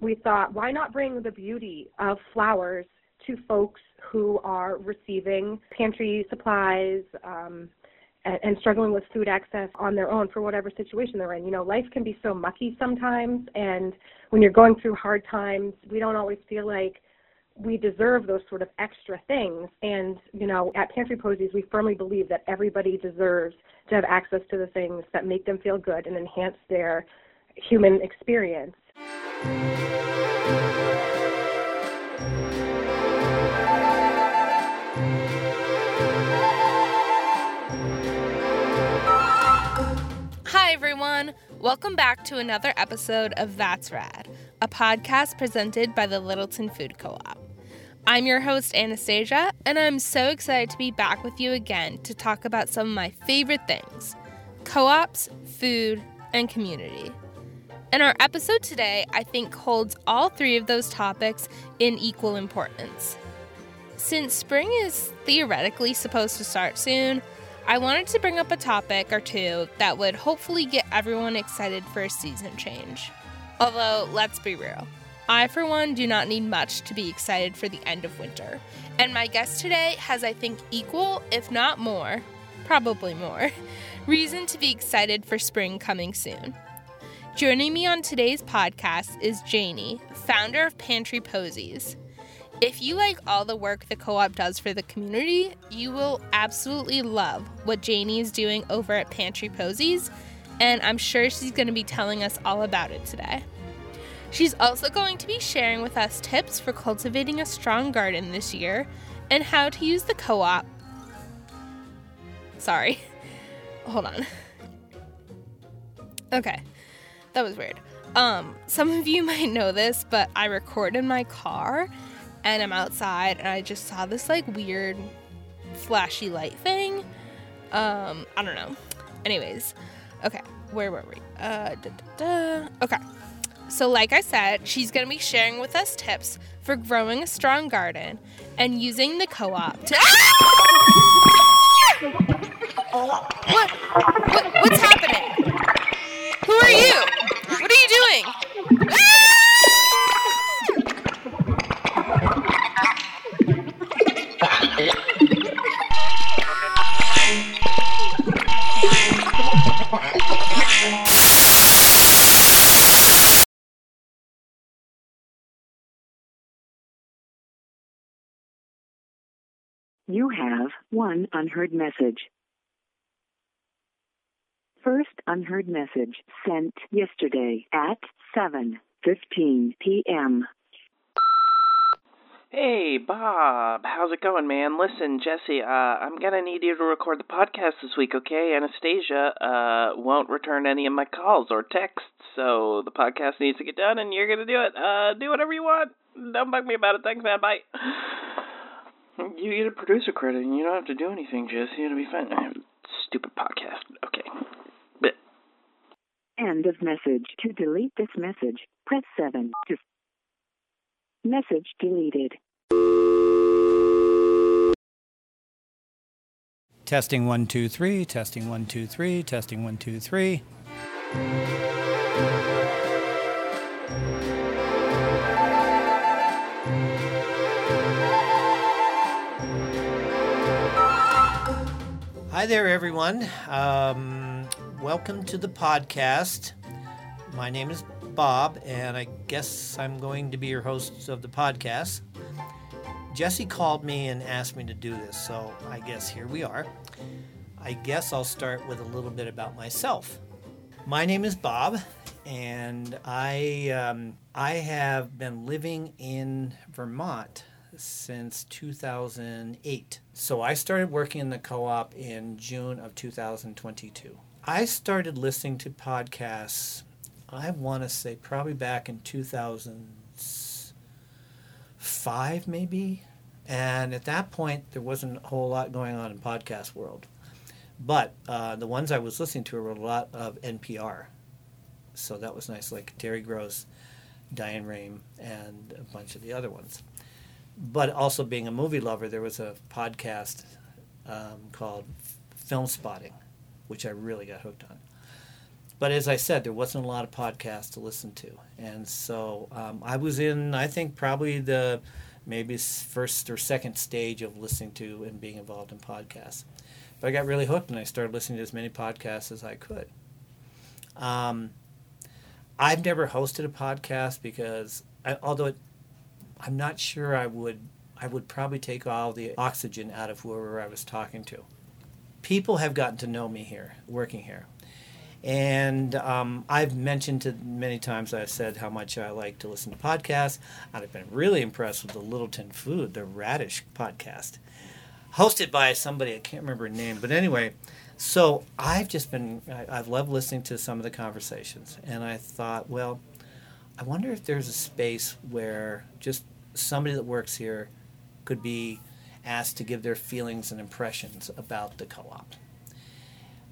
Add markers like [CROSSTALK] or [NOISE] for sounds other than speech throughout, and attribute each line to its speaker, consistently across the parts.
Speaker 1: we thought, why not bring the beauty of flowers to folks who are receiving pantry supplies um, and, and struggling with food access on their own for whatever situation they're in. You know, life can be so mucky sometimes, and when you're going through hard times, we don't always feel like we deserve those sort of extra things. And, you know, at Pantry Posies, we firmly believe that everybody deserves to have access to the things that make them feel good and enhance their human experience.
Speaker 2: Welcome back to another episode of That's Rad, a podcast presented by the Littleton Food Co op. I'm your host, Anastasia, and I'm so excited to be back with you again to talk about some of my favorite things co ops, food, and community. And our episode today, I think, holds all three of those topics in equal importance. Since spring is theoretically supposed to start soon, I wanted to bring up a topic or two that would hopefully get everyone excited for a season change. Although, let's be real, I, for one, do not need much to be excited for the end of winter. And my guest today has, I think, equal, if not more, probably more, [LAUGHS] reason to be excited for spring coming soon. Joining me on today's podcast is Janie, founder of Pantry Posies. If you like all the work the co op does for the community, you will absolutely love what Janie is doing over at Pantry Posies, and I'm sure she's going to be telling us all about it today. She's also going to be sharing with us tips for cultivating a strong garden this year and how to use the co op. Sorry. [LAUGHS] Hold on. Okay. That was weird. Um, some of you [LAUGHS] might know this, but I record in my car and I'm outside and I just saw this like weird flashy light thing. Um, I don't know. Anyways, okay, where were we? Uh, da, da, da. Okay. So, like I said, she's going to be sharing with us tips for growing a strong garden and using the co op to. [LAUGHS] what? what? What's happening? You
Speaker 3: have one unheard message. First unheard message sent yesterday at 7:15 p.m.
Speaker 4: Hey, Bob. How's it going, man? Listen, Jesse, uh, I'm gonna need you to record the podcast this week, okay? Anastasia, uh, won't return any of my calls or texts, so the podcast needs to get done, and you're gonna do it. Uh, do whatever you want. Don't bug me about it. Thanks, man. Bye. You get a producer credit, and you don't have to do anything, Jesse. It'll be fine. I am stupid podcast. Okay. But
Speaker 3: End of message. To delete this message, press 7. To message deleted.
Speaker 5: Testing one, two, three. Testing one, two, three. Testing one, two, three. Hi there, everyone. Um, welcome to the podcast. My name is Bob, and I guess I'm going to be your host of the podcast. Jesse called me and asked me to do this, so I guess here we are. I guess I'll start with a little bit about myself. My name is Bob, and I um, I have been living in Vermont since 2008. So I started working in the co-op in June of 2022. I started listening to podcasts. I want to say probably back in 2005, maybe. And at that point, there wasn't a whole lot going on in podcast world. But uh, the ones I was listening to were a lot of NPR. So that was nice, like Terry Gross, Diane Rehm, and a bunch of the other ones. But also being a movie lover, there was a podcast um, called Filmspotting, which I really got hooked on. but as I said, there wasn't a lot of podcasts to listen to, and so um, I was in, I think, probably the maybe first or second stage of listening to and being involved in podcasts. But I got really hooked, and I started listening to as many podcasts as I could. Um, I've never hosted a podcast because, I, although it, I'm not sure I would, I would probably take all the oxygen out of whoever I was talking to. People have gotten to know me here, working here. And um, I've mentioned to many times I've said how much I like to listen to podcasts. I've been really impressed with the Littleton Food, the Radish podcast, hosted by somebody I can't remember her name, but anyway. So I've just been I, I've loved listening to some of the conversations, and I thought, well, I wonder if there's a space where just somebody that works here could be asked to give their feelings and impressions about the co-op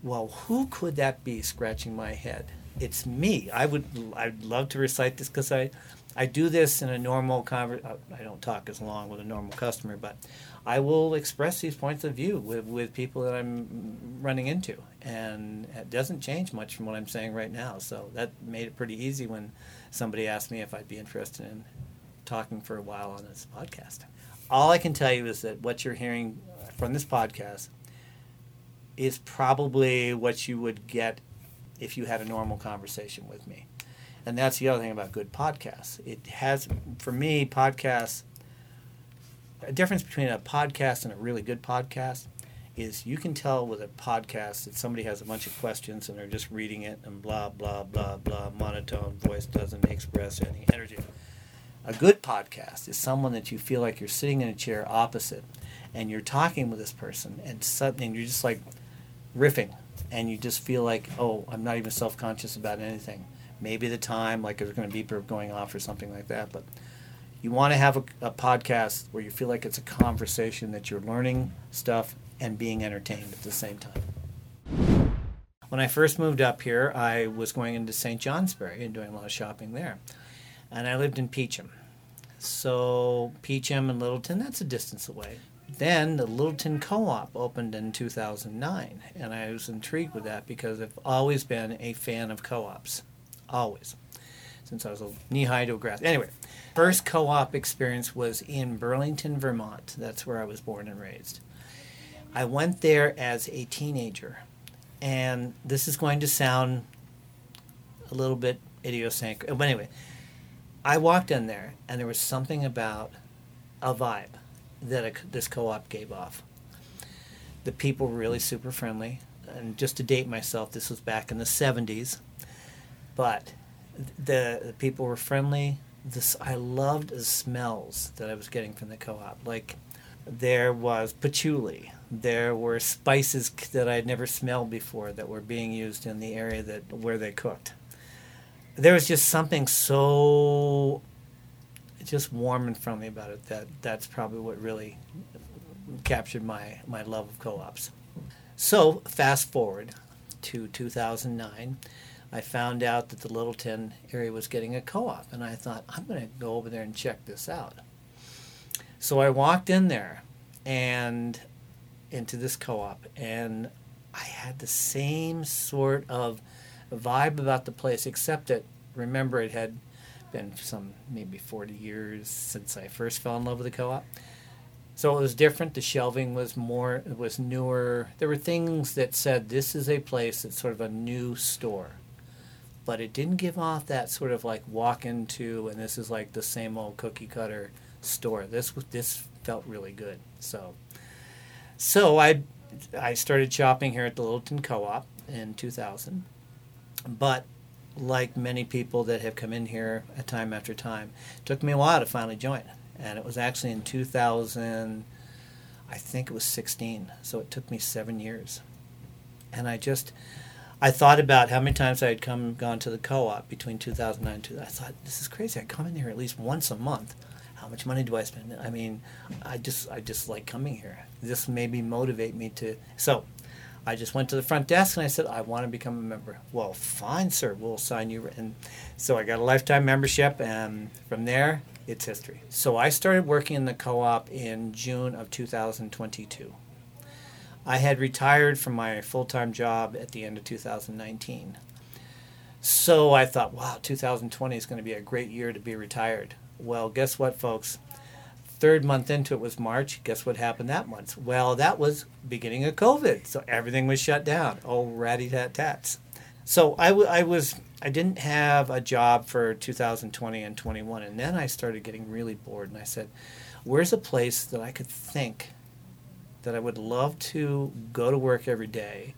Speaker 5: well, who could that be scratching my head? It's me. I would I'd love to recite this because I, I do this in a normal conversation. Uh, I don't talk as long with a normal customer, but I will express these points of view with, with people that I'm running into. And it doesn't change much from what I'm saying right now. So that made it pretty easy when somebody asked me if I'd be interested in talking for a while on this podcast. All I can tell you is that what you're hearing from this podcast is probably what you would get if you had a normal conversation with me. And that's the other thing about good podcasts. It has, for me, podcasts, a difference between a podcast and a really good podcast is you can tell with a podcast that somebody has a bunch of questions and they're just reading it and blah, blah, blah, blah, monotone voice doesn't express any energy. A good podcast is someone that you feel like you're sitting in a chair opposite and you're talking with this person and suddenly you're just like, riffing and you just feel like, oh, I'm not even self conscious about anything. Maybe the time, like there's going to be beeper going off or something like that, but you want to have a, a, podcast where you feel like it's a conversation that you're learning stuff and being entertained at the same time. When I first moved up here, I was going into St. Johnsbury and doing a lot of shopping there. And I lived in Peacham. So, Peacham and Littleton, that's a distance away then the Littleton Co-op opened in 2009, and I was intrigued with that because I've always been a fan of co-ops, always, since I was a knee-high to a grass. Anyway, first co-op experience was in Burlington, Vermont. That's where I was born and raised. I went there as a teenager, and this is going to sound a little bit idiosyncratic. But anyway, I walked in there, and there was something about a vibe that a, this co-op gave off. The people were really super friendly, and just to date myself, this was back in the '70s, but the, the people were friendly. This I loved the smells that I was getting from the co-op. Like there was patchouli, there were spices that I'd never smelled before that were being used in the area that where they cooked. There was just something so just warm and friendly about it. That that's probably what really captured my my love of co-ops. So fast forward to 2009, I found out that the Littleton area was getting a co-op, and I thought I'm going to go over there and check this out. So I walked in there and into this co-op, and I had the same sort of vibe about the place, except that remember it had been some maybe 40 years since I first fell in love with the co-op. So it was different. The shelving was more, it was newer. There were things that said this is a place that's sort of a new store. But it didn't give off that sort of like walk into and this is like the same old cookie cutter store. This this felt really good. So so I I started shopping here at the Littleton Co-op in 2000. But like many people that have come in here time after time, it took me a while to finally join. And it was actually in 2000, I think it was 16. So it took me seven years. And I just, I thought about how many times I had come gone to the co-op between 2009 and 2000. I thought this is crazy. I come in here at least once a month. How much money do I spend? I mean, I just I just like coming here. This maybe motivate me to. So I just went to the front desk and I said, I want to become a member. Well, fine, sir, we'll sign you. And so I got a lifetime membership, and from there, it's history. So I started working in the co op in June of 2022. I had retired from my full time job at the end of 2019. So I thought, wow, 2020 is going to be a great year to be retired. Well, guess what, folks? Third month into it was March. Guess what happened that month? Well, that was beginning of COVID, so everything was shut down. Oh, ratty tat tats. So I, w- I was I didn't have a job for 2020 and 21, and then I started getting really bored, and I said, "Where's a place that I could think that I would love to go to work every day,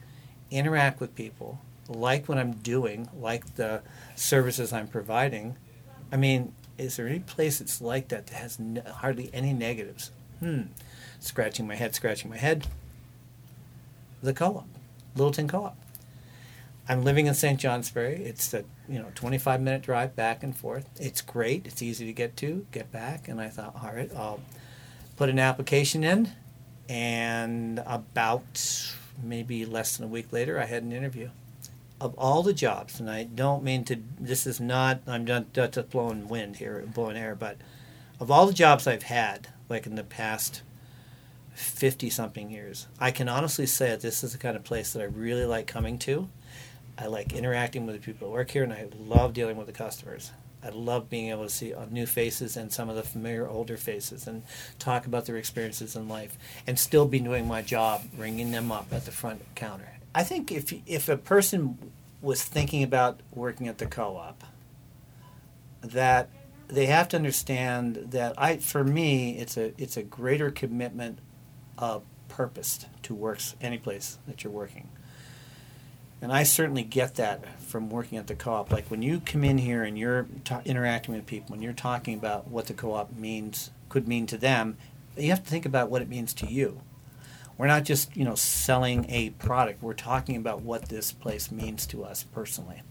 Speaker 5: interact with people, like what I'm doing, like the services I'm providing. I mean, is there any place that's like that that has n- hardly any negatives? Hmm. Scratching my head, scratching my head. The co-op, Littleton Co-op. I'm living in St. Johnsbury. It's a you know 25 minute drive back and forth. It's great. It's easy to get to, get back. And I thought, all right, I'll put an application in. And about maybe less than a week later, I had an interview of all the jobs, and I don't mean to. This is not. I'm not, just blowing wind here, blowing air, but of all the jobs I've had, like in the past fifty something years, I can honestly say that this is the kind of place that I really like coming to. I like interacting with the people that work here, and I love dealing with the customers. I love being able to see uh, new faces and some of the familiar older faces and talk about their experiences in life and still be doing my job, ringing them up at the front counter. I think if if a person was thinking about working at the co-op, that they have to understand that I, for me, it's a it's a greater commitment of purpose to works any place that you're working. And I certainly get that from working at the co-op. Like when you come in here and you're ta- interacting with people, and you're talking about what the co-op means, could mean to them, you have to think about what it means to you. We're not just you know selling a product. We're talking about what this place means to us personally.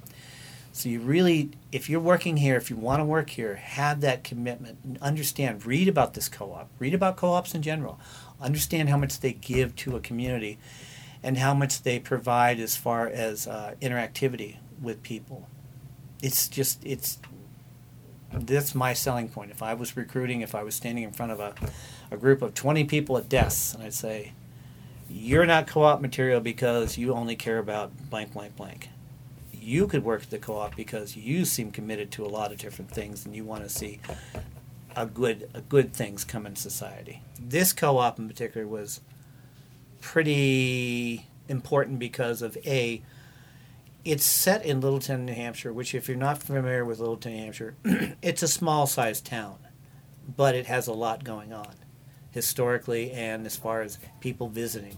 Speaker 5: So you really, if you're working here, if you want to work here, have that commitment. Understand, read about this co-op, read about co-ops in general. Understand how much they give to a community, and how much they provide as far as uh, interactivity with people. It's just it's that's my selling point. If I was recruiting, if I was standing in front of a, a group of 20 people at desks, and I'd say, you're not co-op material because you only care about blank blank blank. You could work at the co-op because you seem committed to a lot of different things and you want to see a good a good things come in society. This co-op in particular was pretty important because of a it's set in Littleton, New Hampshire, which if you're not familiar with Littleton, New Hampshire, [CLEARS THROAT] it's a small sized town, but it has a lot going on historically and as far as people visiting.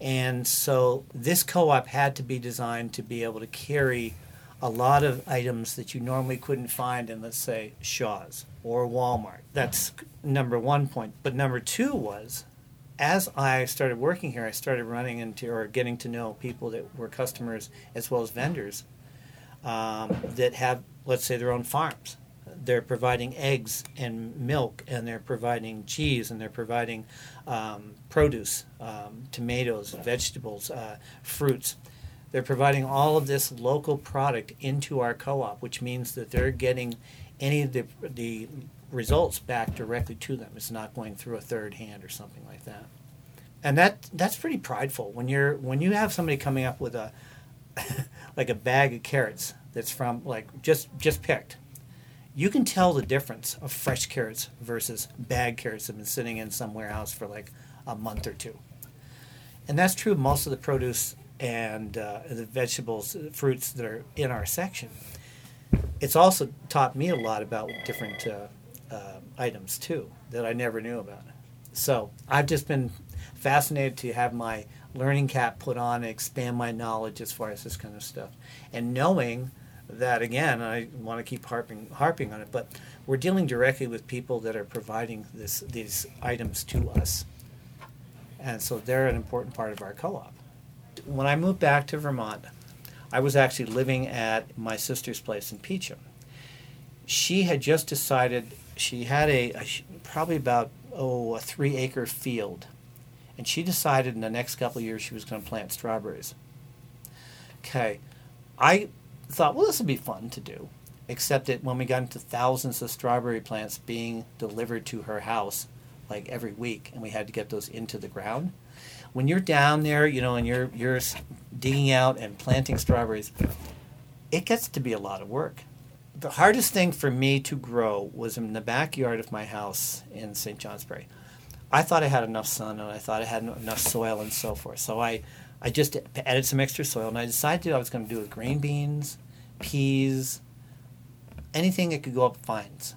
Speaker 5: And so this co op had to be designed to be able to carry a lot of items that you normally couldn't find in, let's say, Shaw's or Walmart. That's number one point. But number two was as I started working here, I started running into or getting to know people that were customers as well as vendors um, that have, let's say, their own farms they're providing eggs and milk, and they're providing cheese, and they're providing um, produce, um, tomatoes, vegetables, uh, fruits. They're providing all of this local product into our co-op, which means that they're getting any of the, the results back directly to them. It's not going through a third hand or something like that. And that that's pretty prideful when you're when you have somebody coming up with a [LAUGHS] like a bag of carrots that's from like just just picked you can tell the difference of fresh carrots versus bag carrots that have been sitting in some warehouse for like a month or two. And that's true of most of the produce and uh, the vegetables, fruits that are in our section. It's also taught me a lot about different uh, uh, items too that I never knew about. So I've just been fascinated to have my learning cap put on and expand my knowledge as far as this kind of stuff. And knowing that again, I want to keep harping harping on it, but we're dealing directly with people that are providing this these items to us, and so they're an important part of our co-op. When I moved back to Vermont, I was actually living at my sister's place in Peacham. She had just decided she had a, a probably about oh a three acre field, and she decided in the next couple years she was going to plant strawberries. Okay, I thought, well, this would be fun to do. Except that when we got into thousands of strawberry plants being delivered to her house, like every week, and we had to get those into the ground. When you're down there, you know, and you're you're digging out and planting strawberries, it gets to be a lot of work. The hardest thing for me to grow was in the backyard of my house in St. Johnsbury. I thought I had enough sun and I thought I had enough soil and so forth. So I, I just added some extra soil and I decided I was going to do with green beans, peas, anything that could go up vines.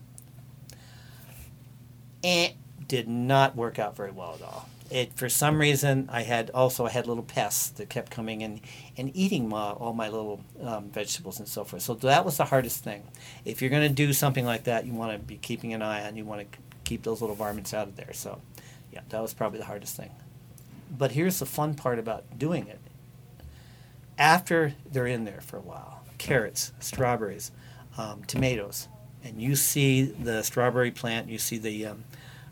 Speaker 5: It did not work out very well at all. It for some reason I had also I had little pests that kept coming in and eating my, all my little um, vegetables and so forth. So that was the hardest thing. If you're going to do something like that, you want to be keeping an eye on. You want to keep those little varmints out of there. So, yeah, that was probably the hardest thing. But here's the fun part about doing it. After they're in there for a while, carrots, strawberries, um, tomatoes, and you see the strawberry plant, you see the um,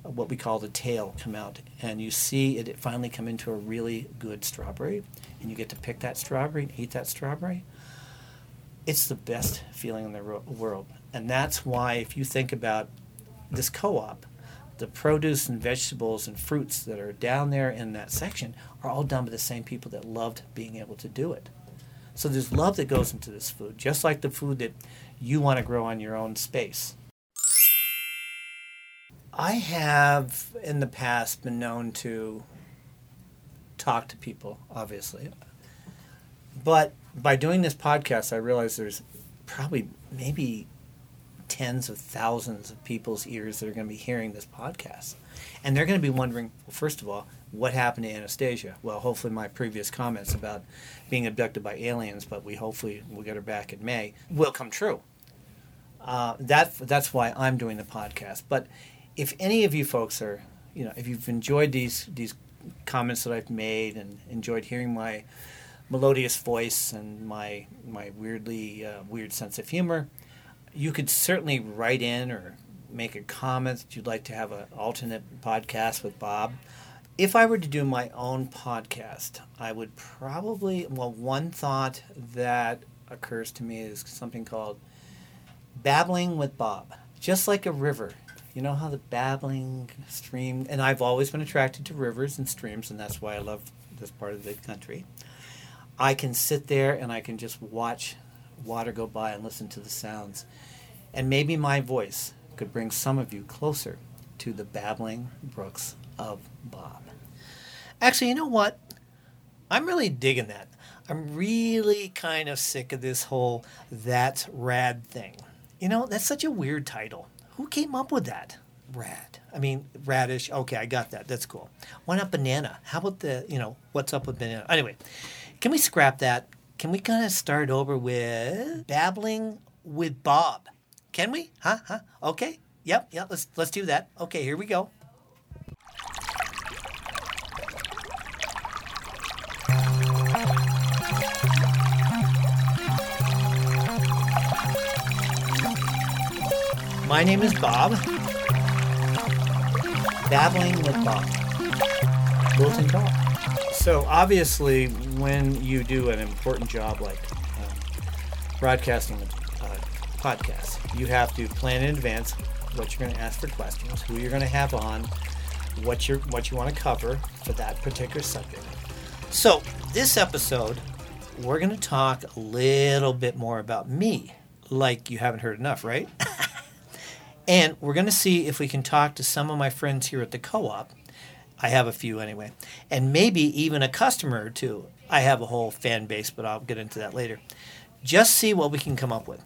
Speaker 5: what we call the tail come out, and you see it finally come into a really good strawberry, and you get to pick that strawberry and eat that strawberry. It's the best feeling in the ro- world, and that's why if you think about this co-op, the produce and vegetables and fruits that are down there in that section are all done by the same people that loved being able to do it. So there's love that goes into this food, just like the food that you want to grow on your own space. I have in the past been known to talk to people, obviously. But by doing this podcast, I realize there's probably maybe tens of thousands of people's ears that are going to be hearing this podcast. And they're going to be wondering, well, first of all, what happened to Anastasia? Well, hopefully my previous comments about being abducted by aliens, but we hopefully we'll get her back in May, will come true. Uh, that that's why I'm doing the podcast. But if any of you folks are, you know, if you've enjoyed these these comments that I've made and enjoyed hearing my melodious voice and my my weirdly uh, weird sense of humor, you could certainly write in or make a comment that you'd like to have an alternate podcast with Bob. If I were to do my own podcast, I would probably, well, one thought that occurs to me is something called Babbling with Bob. Just like a river. You know how the babbling stream, and I've always been attracted to rivers and streams, and that's why I love this part of the country. I can sit there and I can just watch water go by and listen to the sounds. And maybe my voice could bring some of you closer to the babbling brooks of Bob. Actually, you know what? I'm really digging that. I'm really kind of sick of this whole that's rad thing. You know, that's such a weird title. Who came up with that? Rad. I mean, radish. Okay, I got that. That's cool. Why not banana? How about the, you know, what's up with banana? Anyway, can we scrap that? Can we kind of start over with babbling with Bob? Can we? Huh? Huh? Okay. Yep. Yep. Let's let's do that. Okay. Here we go. My name is Bob. Babbling with Bob. Wilton Bob. So obviously, when you do an important job like um, broadcasting a uh, podcast, you have to plan in advance what you're going to ask for questions, who you're going to have on, what you what you want to cover for that particular subject. So this episode, we're going to talk a little bit more about me, like you haven't heard enough, right? [LAUGHS] and we're going to see if we can talk to some of my friends here at the co-op I have a few anyway, and maybe even a customer or two. I have a whole fan base, but I'll get into that later. Just see what we can come up with.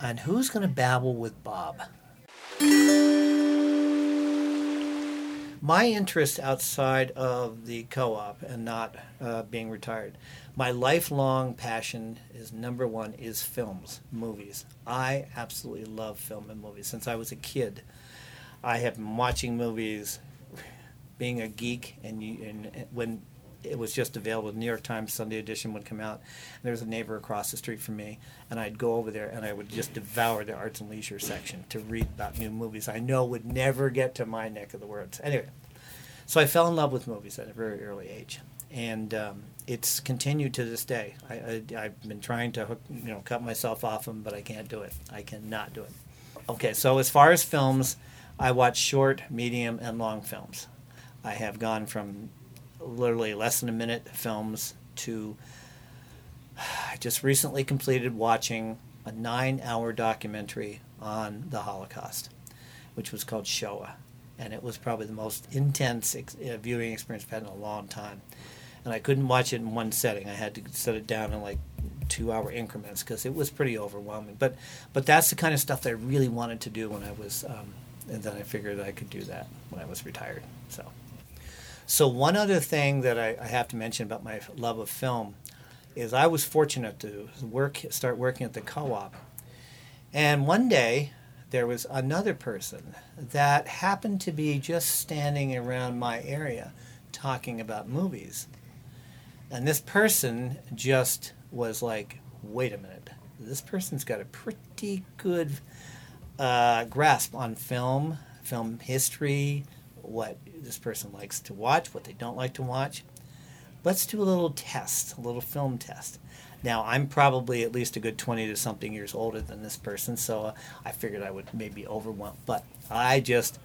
Speaker 5: And who's going to babble with Bob? My interest outside of the co op and not uh, being retired, my lifelong passion is number one is films, movies. I absolutely love film and movies. Since I was a kid, I have been watching movies being a geek, and, you, and when it was just available, the New York Times Sunday edition would come out. There was a neighbor across the street from me, and I'd go over there and I would just devour the arts and leisure section to read about new movies I know would never get to my neck of the woods. Anyway, so I fell in love with movies at a very early age, and um, it's continued to this day. I, have been trying to hook, you know, cut myself off them, but I can't do it. I cannot do it. Okay, so as far as films, I watch short, medium, and long films. I have gone from literally less than a minute films to I just recently completed watching a nine hour documentary on the Holocaust, which was called Shoah. And it was probably the most intense ex- uh, viewing experience I've had in a long time. And I couldn't watch it in one setting. I had to set it down in like two hour increments because it was pretty overwhelming. But but that's the kind of stuff that I really wanted to do when I was, um, and then I figured I could do that when I was retired. So. So one other thing that I, I have to mention about my love of film is I was fortunate to work start working at the co-op, and one day there was another person that happened to be just standing around my area talking about movies, and this person just was like, "Wait a minute, this person's got a pretty good uh, grasp on film, film history." What this person likes to watch, what they don't like to watch let's do a little test, a little film test. Now, I'm probably at least a good 20 to something years older than this person, so uh, I figured I would maybe overwhelm. But I just,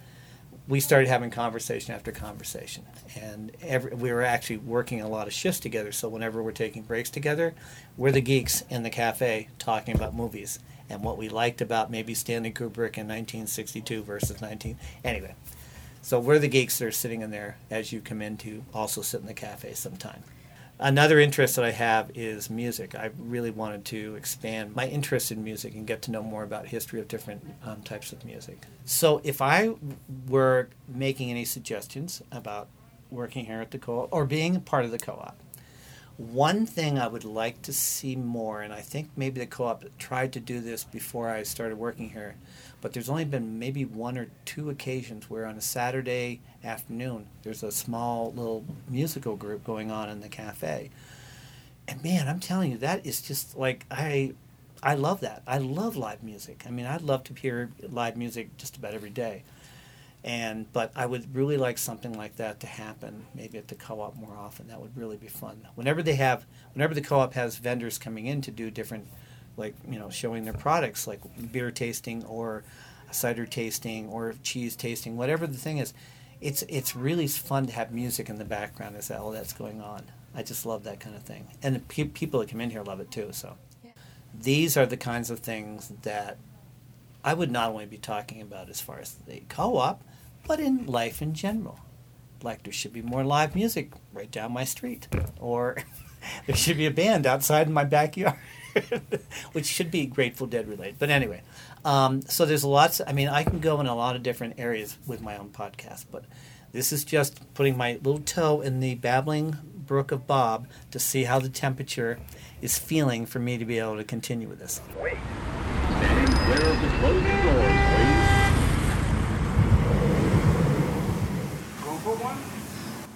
Speaker 5: we started having conversation after conversation. And every, we were actually working a lot of shifts together, so whenever we're taking breaks together, we're the geeks in the cafe talking about movies and what we liked about maybe Stanley Kubrick in 1962 versus 19. Anyway, so we're the geeks that are sitting in there as you come in to also sit in the cafe sometime. Another interest that I have is music. I really wanted to expand my interest in music and get to know more about history of different um, types of music. So if I were making any suggestions about working here at the co-op or being part of the co-op, one thing I would like to see more, and I think maybe the co-op tried to do this before I started working here, but there's only been maybe one or two occasions where on a Saturday afternoon there's a small little musical group going on in the cafe. And man, I'm telling you, that is just like I I love that. I love live music. I mean, I'd love to hear live music just about every day. And but I would really like something like that to happen, maybe at the co-op more often. That would really be fun. Whenever they have, whenever the co-op has vendors coming in to do different like you know showing their products like beer tasting or cider tasting or cheese tasting whatever the thing is it's it's really fun to have music in the background as all that's going on i just love that kind of thing and the pe- people that come in here love it too so yeah. these are the kinds of things that i would not only be talking about as far as the co-op but in life in general like there should be more live music right down my street or [LAUGHS] there should be a band outside in my backyard [LAUGHS] which should be Grateful Dead related. But anyway, um, so there's lots. I mean, I can go in a lot of different areas with my own podcast, but this is just putting my little toe in the babbling brook of Bob to see how the temperature is feeling for me to be able to continue with this. Wait. Stand clear of the closing doors, please. Go for one?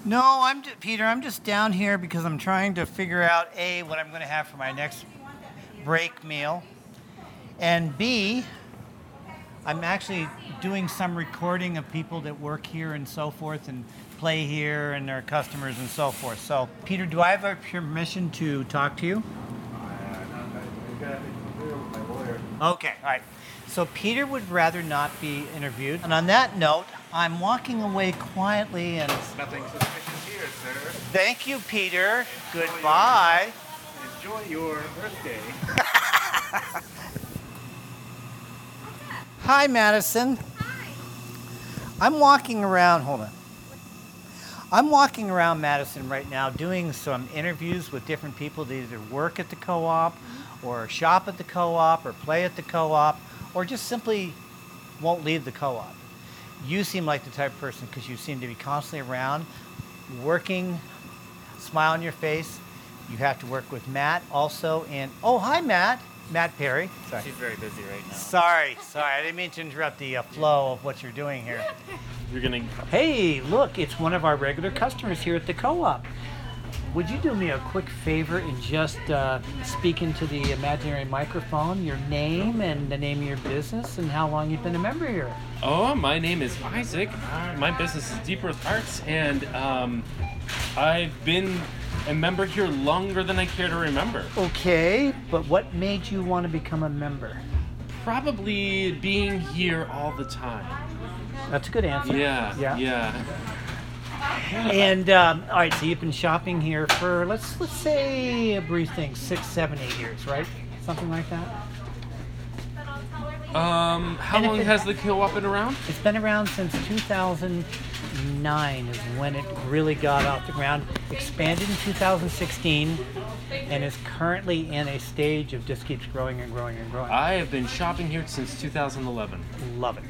Speaker 5: No, I'm just, Peter. I'm just down here because I'm trying to figure out a what I'm going to have for my next break meal. And B, I'm actually doing some recording of people that work here and so forth and play here and their customers and so forth. So, Peter, do I have a permission to talk to you? Okay, all right. So, Peter would rather not be interviewed. And on that note, I'm walking away quietly and.
Speaker 6: Nothing suspicious here, sir.
Speaker 5: Thank you, Peter. Goodbye
Speaker 6: enjoy your birthday. [LAUGHS]
Speaker 5: Hi, Madison.
Speaker 7: Hi.
Speaker 5: I'm walking around. Hold on. I'm walking around Madison right now doing some interviews with different people that either work at the co op mm-hmm. Or shop at the co op or play at the co op or just simply won't leave the co op. You seem like the type of person because you seem to be constantly around, working, smile on your face, you have to work with Matt also, and oh, hi, Matt. Matt Perry.
Speaker 6: Sorry. She's very busy right now.
Speaker 5: Sorry, sorry. I didn't mean to interrupt the uh, flow of what you're doing here.
Speaker 6: You're gonna.
Speaker 5: Hey, look, it's one of our regular customers here at the co-op. Would you do me a quick favor and just uh, speak into the imaginary microphone, your name and the name of your business, and how long you've been a member here?
Speaker 6: Oh, my name is Isaac. My business is Deep Earth Arts, and um, I've been a member here longer than I care to remember.
Speaker 5: Okay, but what made you want to become a member?
Speaker 6: Probably being here all the time.
Speaker 5: That's a good answer.
Speaker 6: Yeah,
Speaker 5: Yeah.
Speaker 6: yeah.
Speaker 5: And um, all right, so you've been shopping here for let's let's say a brief thing, six, seven, eight years, right? Something like that.
Speaker 6: Um, how
Speaker 5: And
Speaker 6: long
Speaker 5: it-
Speaker 6: has the co-op been around?
Speaker 5: It's been around since 2009 is when it really got off the ground. Expanded in 2016 and is currently in a stage of just keeps growing and growing and growing.
Speaker 6: I have been shopping here since 2011.
Speaker 5: Love it.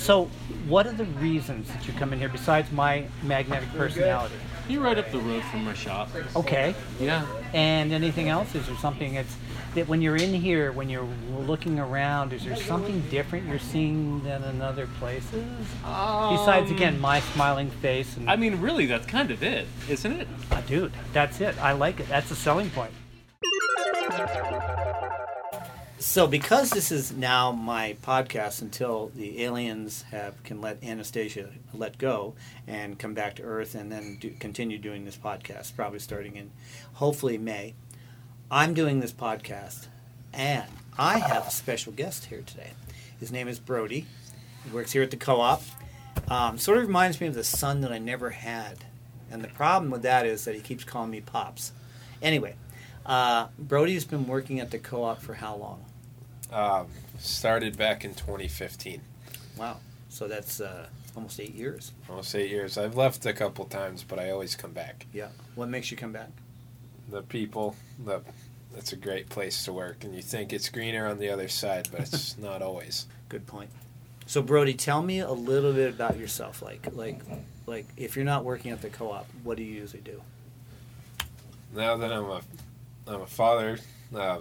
Speaker 5: So, what are the reasons that you come in here besides my magnetic personality?
Speaker 6: You're right up the road from my shop.
Speaker 5: Okay.
Speaker 6: Yeah.
Speaker 5: And anything else? Is there something that's that when you're in here, when you're looking around, is there something different you're seeing than in other places? Besides,
Speaker 6: Um,
Speaker 5: again, my smiling face and
Speaker 6: I mean, really, that's kind of it, isn't it?
Speaker 5: Ah, dude, that's it. I like it. That's a selling point. So, because this is now my podcast until the aliens have can let Anastasia let go and come back to Earth, and then do, continue doing this podcast, probably starting in hopefully May. I'm doing this podcast, and I have a special guest here today. His name is Brody. He works here at the co-op. Um, sort of reminds me of the son that I never had, and the problem with that is that he keeps calling me pops. Anyway, uh, Brody's been working at the co-op for how long?
Speaker 7: Um, started back in 2015.
Speaker 5: Wow. So that's uh, almost eight years.
Speaker 7: Almost eight years. I've left a couple times, but I always come back.
Speaker 5: Yeah. What makes you come back?
Speaker 7: The people, the it's a great place to work, and you think it's greener on the other side, but it's [LAUGHS] not always.
Speaker 5: Good point. So Brody, tell me a little bit about yourself. Like, like, like, if you're not working at the co-op, what do you usually do?
Speaker 7: Now that I'm a I'm a father, uh,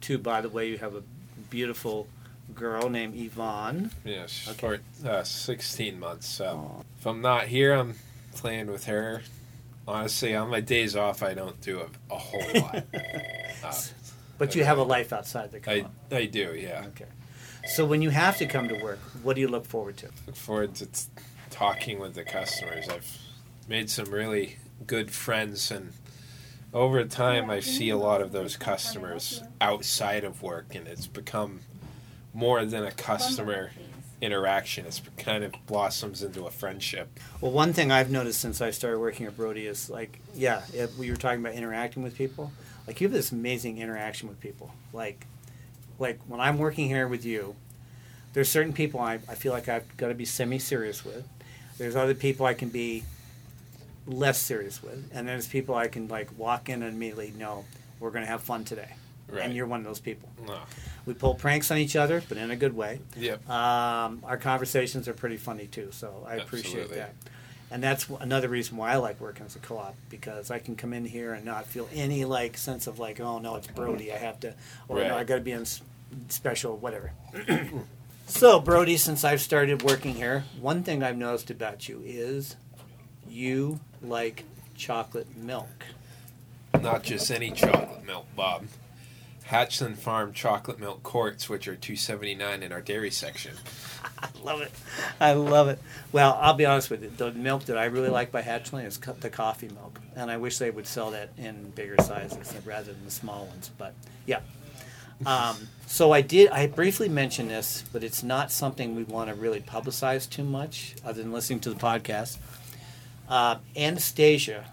Speaker 5: Two, by the way, you have a beautiful girl named Yvonne.
Speaker 7: yeah, she's
Speaker 5: Okay.
Speaker 7: for uh, 16 months. So
Speaker 5: Aw.
Speaker 7: if I'm not here, I'm playing with her. Honestly, on my days off, I don't do a, a whole [LAUGHS] lot. Uh,
Speaker 5: But you have a life outside the
Speaker 7: I. I do, yeah.
Speaker 5: Okay. So when you have to come to work, what do you look forward to?
Speaker 7: look forward to t- talking with the customers. I've made some really good friends, and over time, I see a lot of those customers outside of work, and it's become more than a customer interaction. It's kind of blossoms into a friendship.
Speaker 5: Well, one thing I've noticed since I started working at Brody is like, yeah, if we were talking about interacting with people. Like you have this amazing interaction with people. Like, like when I'm working here with you, there's certain people I, I feel like I've got to be semi-serious with. There's other people I can be less serious with, and there's people I can like walk in and immediately know we're going to have fun today.
Speaker 7: Right.
Speaker 5: And you're one of those people.
Speaker 7: No.
Speaker 5: We pull pranks on each other, but in a good way.
Speaker 7: Yep.
Speaker 5: Um, our conversations are pretty funny too, so I appreciate that. And that's another reason why I like working as a co-op because I can come in here and not feel any like sense of like, oh no, it's Brody. I have to, or no, I got to be in special, whatever. [COUGHS] so Brody, since I've started working here, one thing I've noticed about you is you like chocolate milk.
Speaker 7: Not just any chocolate milk, Bob. Hatchland Farm chocolate milk quarts, which are two seventy nine in our dairy section. [LAUGHS]
Speaker 5: I love it. I love it. Well, I'll be honest with you. The milk that I really like by Hatchland is co- the coffee milk, and I wish they would sell that in bigger sizes rather than the small ones. But yeah. Um, [LAUGHS] so I did. I briefly mentioned this, but it's not something we want to really publicize too much, other than listening to the podcast. Uh, Anastasia,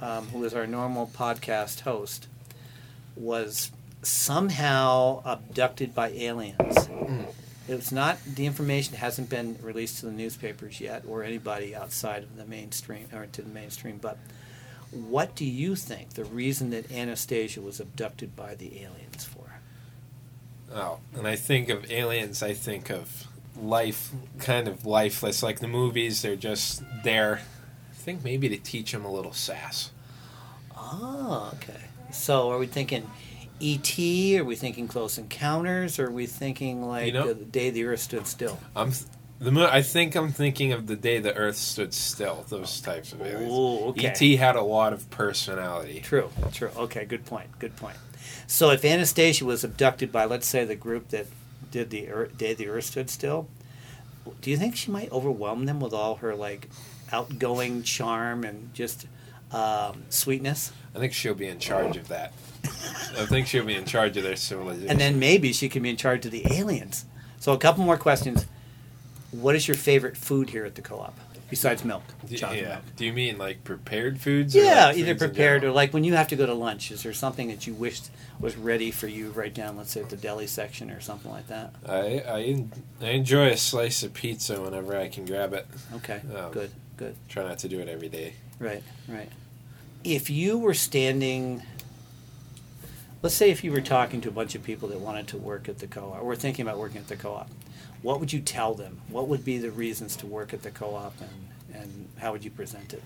Speaker 5: um, who is our normal podcast host, was somehow abducted by aliens. It's not the information hasn't been released to the newspapers yet or anybody outside of the mainstream or to the mainstream. But what do you think the reason that Anastasia was abducted by the aliens for?
Speaker 7: Oh, and I think of aliens, I think of life, kind of lifeless. Like the movies, they're just there. I think maybe to teach him a little sass.
Speaker 5: Oh, okay. So are we thinking E.T.? Are we thinking Close Encounters? Or are we thinking like
Speaker 7: You know-
Speaker 5: the day the Earth stood still?
Speaker 7: I'm th- the mo- I think I'm thinking of the day the Earth stood still. Those types of aliens.
Speaker 5: Oh, okay.
Speaker 7: E.T. had a lot of personality.
Speaker 5: True, true. Okay, good point. Good point. So if Anastasia was abducted by, let's say, the group that did the Earth, day the Earth stood still, do you think she might overwhelm them with all her like outgoing charm and just um, sweetness?
Speaker 7: I think she'll be in charge of that. I think she'll be in charge of their civilization.
Speaker 5: And then maybe she can be in charge of the aliens. So a couple more questions. What is your favorite food here at the co-op? Besides milk, chocolate
Speaker 7: yeah.
Speaker 5: milk.
Speaker 7: Do you mean like prepared foods?
Speaker 5: Yeah,
Speaker 7: like,
Speaker 5: either
Speaker 7: foods
Speaker 5: prepared or like when you have to go to lunch. Is there something that you wished was ready for you right down, let's say at the deli section or something like that?
Speaker 7: I I, I enjoy a slice of pizza whenever I can grab it.
Speaker 5: Okay,
Speaker 7: Um,
Speaker 5: good, good.
Speaker 7: Try not to do it every day.
Speaker 5: Right, right. If you were standing, let's say if you were talking to a bunch of people that wanted to work at the co-op, or were thinking about working at the co-op, what would you tell them? What would be the reasons to work at the co-op, and, and how would you present it?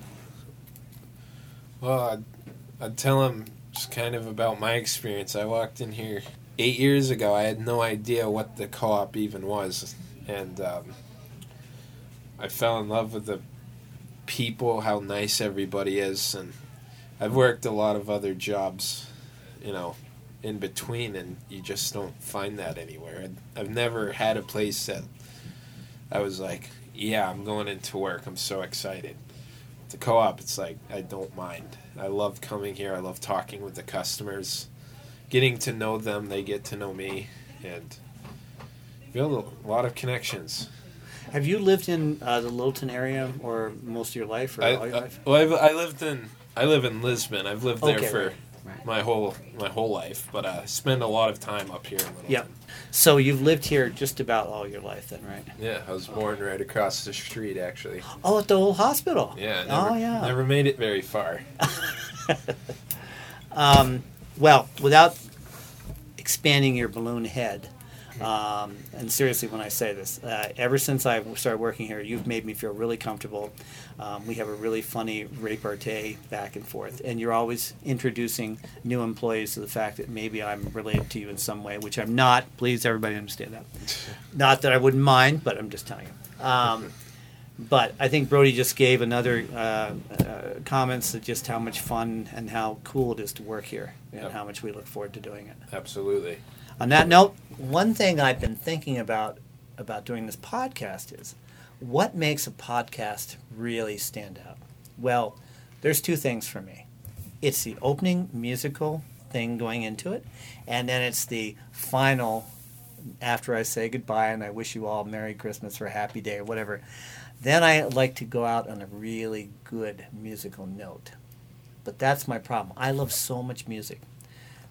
Speaker 7: Well, I'd, I'd tell them just kind of about my experience. I walked in here eight years ago. I had no idea what the co-op even was, and um, I fell in love with the people, how nice everybody is, and I've worked a lot of other jobs, you know, in between, and you just don't find that anywhere. I've never had a place that I was like, yeah, I'm going into work. I'm so excited the co-op it's like i don't mind i love coming here i love talking with the customers getting to know them they get to know me and build a lot of connections
Speaker 5: Have you lived in uh, the Littleton area or most of your life, or
Speaker 7: I,
Speaker 5: all your
Speaker 7: I,
Speaker 5: life?
Speaker 7: well, I've, I lived in i live in lisbon i've lived there
Speaker 5: Okay,
Speaker 7: for
Speaker 5: right.
Speaker 7: My whole my whole life but i spend a lot of time up here in Littleton.
Speaker 5: Yep. So you've lived here just about all your life, then, right?
Speaker 7: yeah i was born right across the street actually
Speaker 5: Oh, at the old hospital.
Speaker 7: yeah never,
Speaker 5: oh, yeah.
Speaker 7: never made it very far [LAUGHS]
Speaker 5: Um, well, without expanding your balloon head, um, and seriously, when I say this, uh, ever since I started working here, you've made me feel really comfortable. Um, we have a really funny repartee back and forth, and you're always introducing new employees to the fact that maybe I'm related to you in some way, which I'm not. Please, everybody understand that. [LAUGHS] Not that I wouldn't mind, but I'm just telling you. Um, but I think Brody just gave another uh, uh, comments of just how much fun and how cool it is to work here, and
Speaker 7: Yep.
Speaker 5: how much we look forward to doing it.
Speaker 7: absolutely
Speaker 5: On that note, one thing I've been thinking about about doing this podcast is what makes a podcast really stand out. Well, there's two things for me. It's the opening musical thing going into it, and then it's the final after I say goodbye and I wish you all Merry Christmas or happy day or whatever. Then I like to go out on a really good musical note. But that's my problem. I love so much music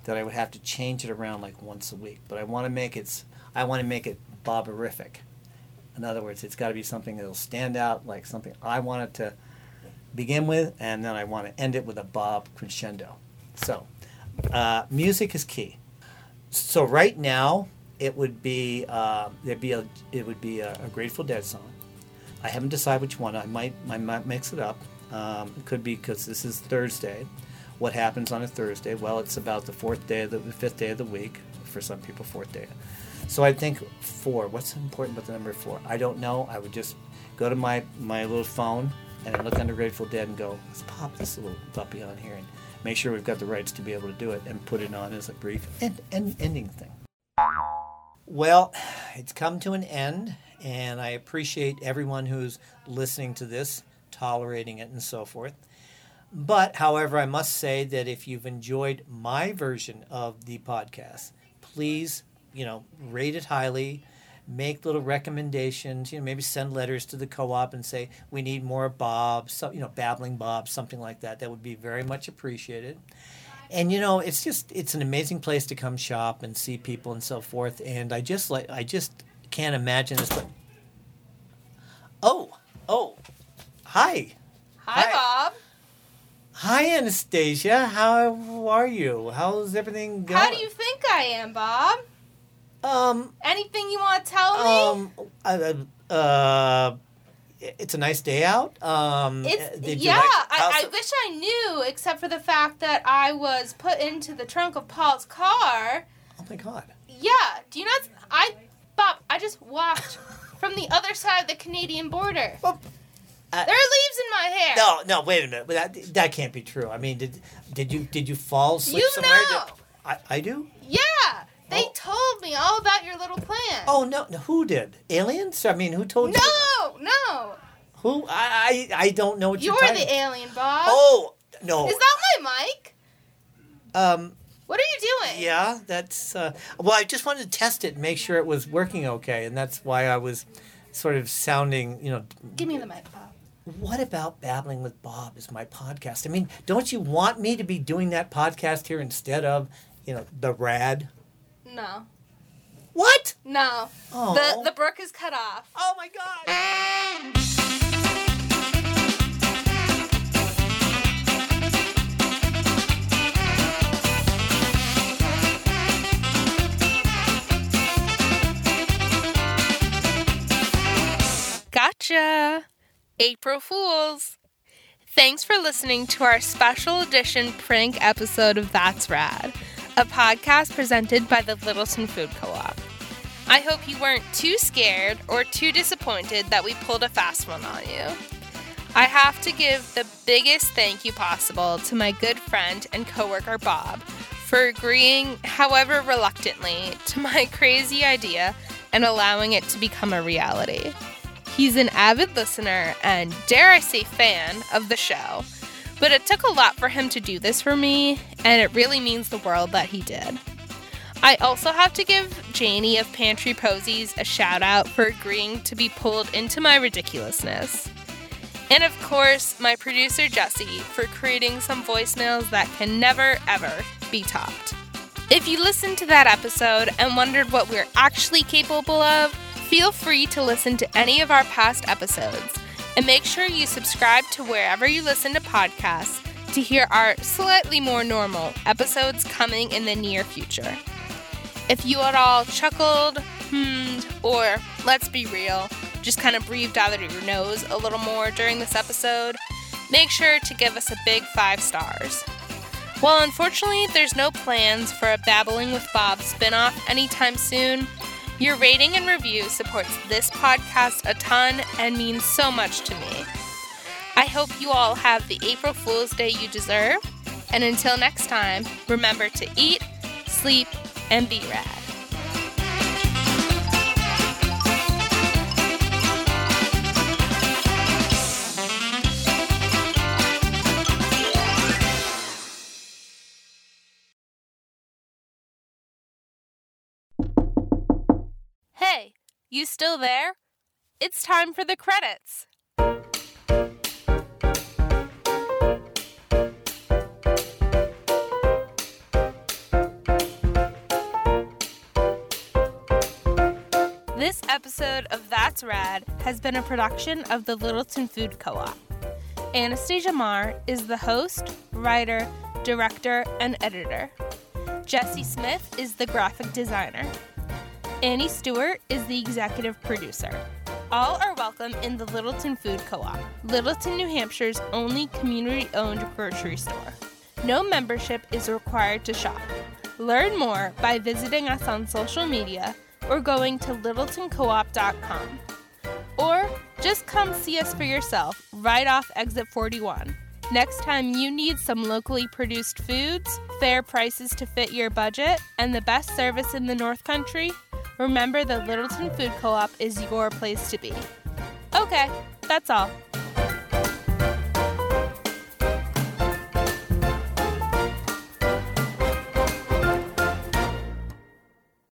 Speaker 5: that I would have to change it around like once a week. But I want to make it I want to make it bobberific. In other words, it's got to be something that'll stand out, like something I want it to begin with, and then I want to end it with a bob crescendo. So, uh, music is key. So right now, it would be uh, there'd be a it would be a, a Grateful Dead song. I haven't decided which one. I might I might mix it up. Um, it could be because this is Thursday. What happens on a Thursday? Well, it's about the fourth day the, the fifth day of the week. For some people, fourth day. So I think four. What's important about the number four? I don't know. I would just go to my my little phone and look under Grateful Dead and go, let's pop this little puppy on here and make sure we've got the rights to be able to do it and put it on as a brief end, end, ending thing. Well, it's come to an end, and I appreciate everyone who's listening to this, tolerating it, and so forth. But, however, I must say that if you've enjoyed my version of the podcast, please, you know, rate it highly, make little recommendations, you know, maybe send letters to the co-op and say we need more Bob, so, you know, babbling Bob, something like that. That would be very much appreciated. And you know, it's just it's an amazing place to come shop and see people and so forth. And I just like I just can't imagine this. But oh, oh, hi,
Speaker 2: Hi,
Speaker 5: Hi.
Speaker 2: Bob.
Speaker 5: Hi, Anastasia. How are you? How's everything going?
Speaker 2: How do you think I am, Bob?
Speaker 5: Um,
Speaker 2: Anything you want to tell me?
Speaker 5: um, uh, uh, it's a nice day out. Um,
Speaker 2: It's yeah.
Speaker 5: like-
Speaker 2: I, I wish I knew, except for the fact that I was put into the trunk of Paul's car.
Speaker 5: oh my god.
Speaker 2: Yeah. Do you not? I, Bob. I just walked [LAUGHS] from the other side of the Canadian border.
Speaker 5: Well, uh,
Speaker 2: there are leaves in my hair.
Speaker 5: No, no, wait a minute. That, that can't be true. I mean, did did you did you fall slip
Speaker 2: You
Speaker 5: somewhere?
Speaker 2: know.
Speaker 5: Did- I, I do.
Speaker 2: Yeah. They
Speaker 5: Oh.
Speaker 2: told me all about your little plan.
Speaker 5: Oh no, no, who did? Aliens? I mean, who told you?
Speaker 2: No, no.
Speaker 5: Who? I I, I don't know what
Speaker 2: You're
Speaker 5: you're
Speaker 2: the alien, Bob.
Speaker 5: Oh no.
Speaker 2: Is that my mic?
Speaker 5: um.
Speaker 2: What are you doing?
Speaker 5: Yeah, that's. Uh, well, I just wanted to test it and make sure it was working okay, and that's why I was sort of sounding. You know.
Speaker 2: Give me the mic.
Speaker 5: What about Babbling with Bob is my podcast? I mean, don't you want me to be doing that podcast here instead of, you know, the rad?
Speaker 2: No.
Speaker 5: What?
Speaker 2: No.
Speaker 5: Oh.
Speaker 2: The the brook is cut off.
Speaker 5: Oh my god.
Speaker 2: Gotcha. April Fools. Thanks for listening to our special edition prank episode of That's Rad, a podcast presented by the Littleton Food Co op. I hope you weren't too scared or too disappointed that we pulled a fast one on you. I have to give the biggest thank you possible to my good friend and coworker Bob for agreeing, however reluctantly, to my [LAUGHS] crazy idea and allowing it to become a reality. He's an avid listener and, dare I say, fan of the show. But it took a lot for him to do this for me, and it really means the world that he did. I also have to give Janie of Pantry Posies a shout out for agreeing to be pulled into my ridiculousness. And of course, my producer Jesse for creating some voicemails that can never, ever be topped. If you listened to that episode and wondered what we're actually capable of, feel free to listen to any of our past episodes. And make sure you subscribe to wherever you listen to podcasts to hear our slightly more normal episodes coming in the near future. If you at all chuckled, or let's be real, just kind of breathed out of your nose a little more during this episode, make sure to give us a big five stars. While unfortunately there's no plans for a Babbling with Bob spinoff anytime soon, your rating and review supports this podcast a ton and means so much to me. I hope you all have the April Fool's Day you deserve, and until next time, remember to eat, sleep, and be rad. Hey, you still there? It's time for the credits. This episode of That's Rad has been a production of the Littleton Food Co op. Anastasia Marr is the host, writer, director, and editor. Jesse Smith is the graphic designer. Annie Stewart is the executive producer. All are welcome in the Littleton Food Co op, Littleton, New Hampshire's only community owned grocery store. No membership is required to shop. Learn more by visiting us on social media or going to littletoncoop.com. Or just come see us for yourself right off exit 41. Next time you need some locally produced foods, fair prices to fit your budget, and the best service in the North Country, remember the Littleton Food Co op is your place to be. Okay, that's all.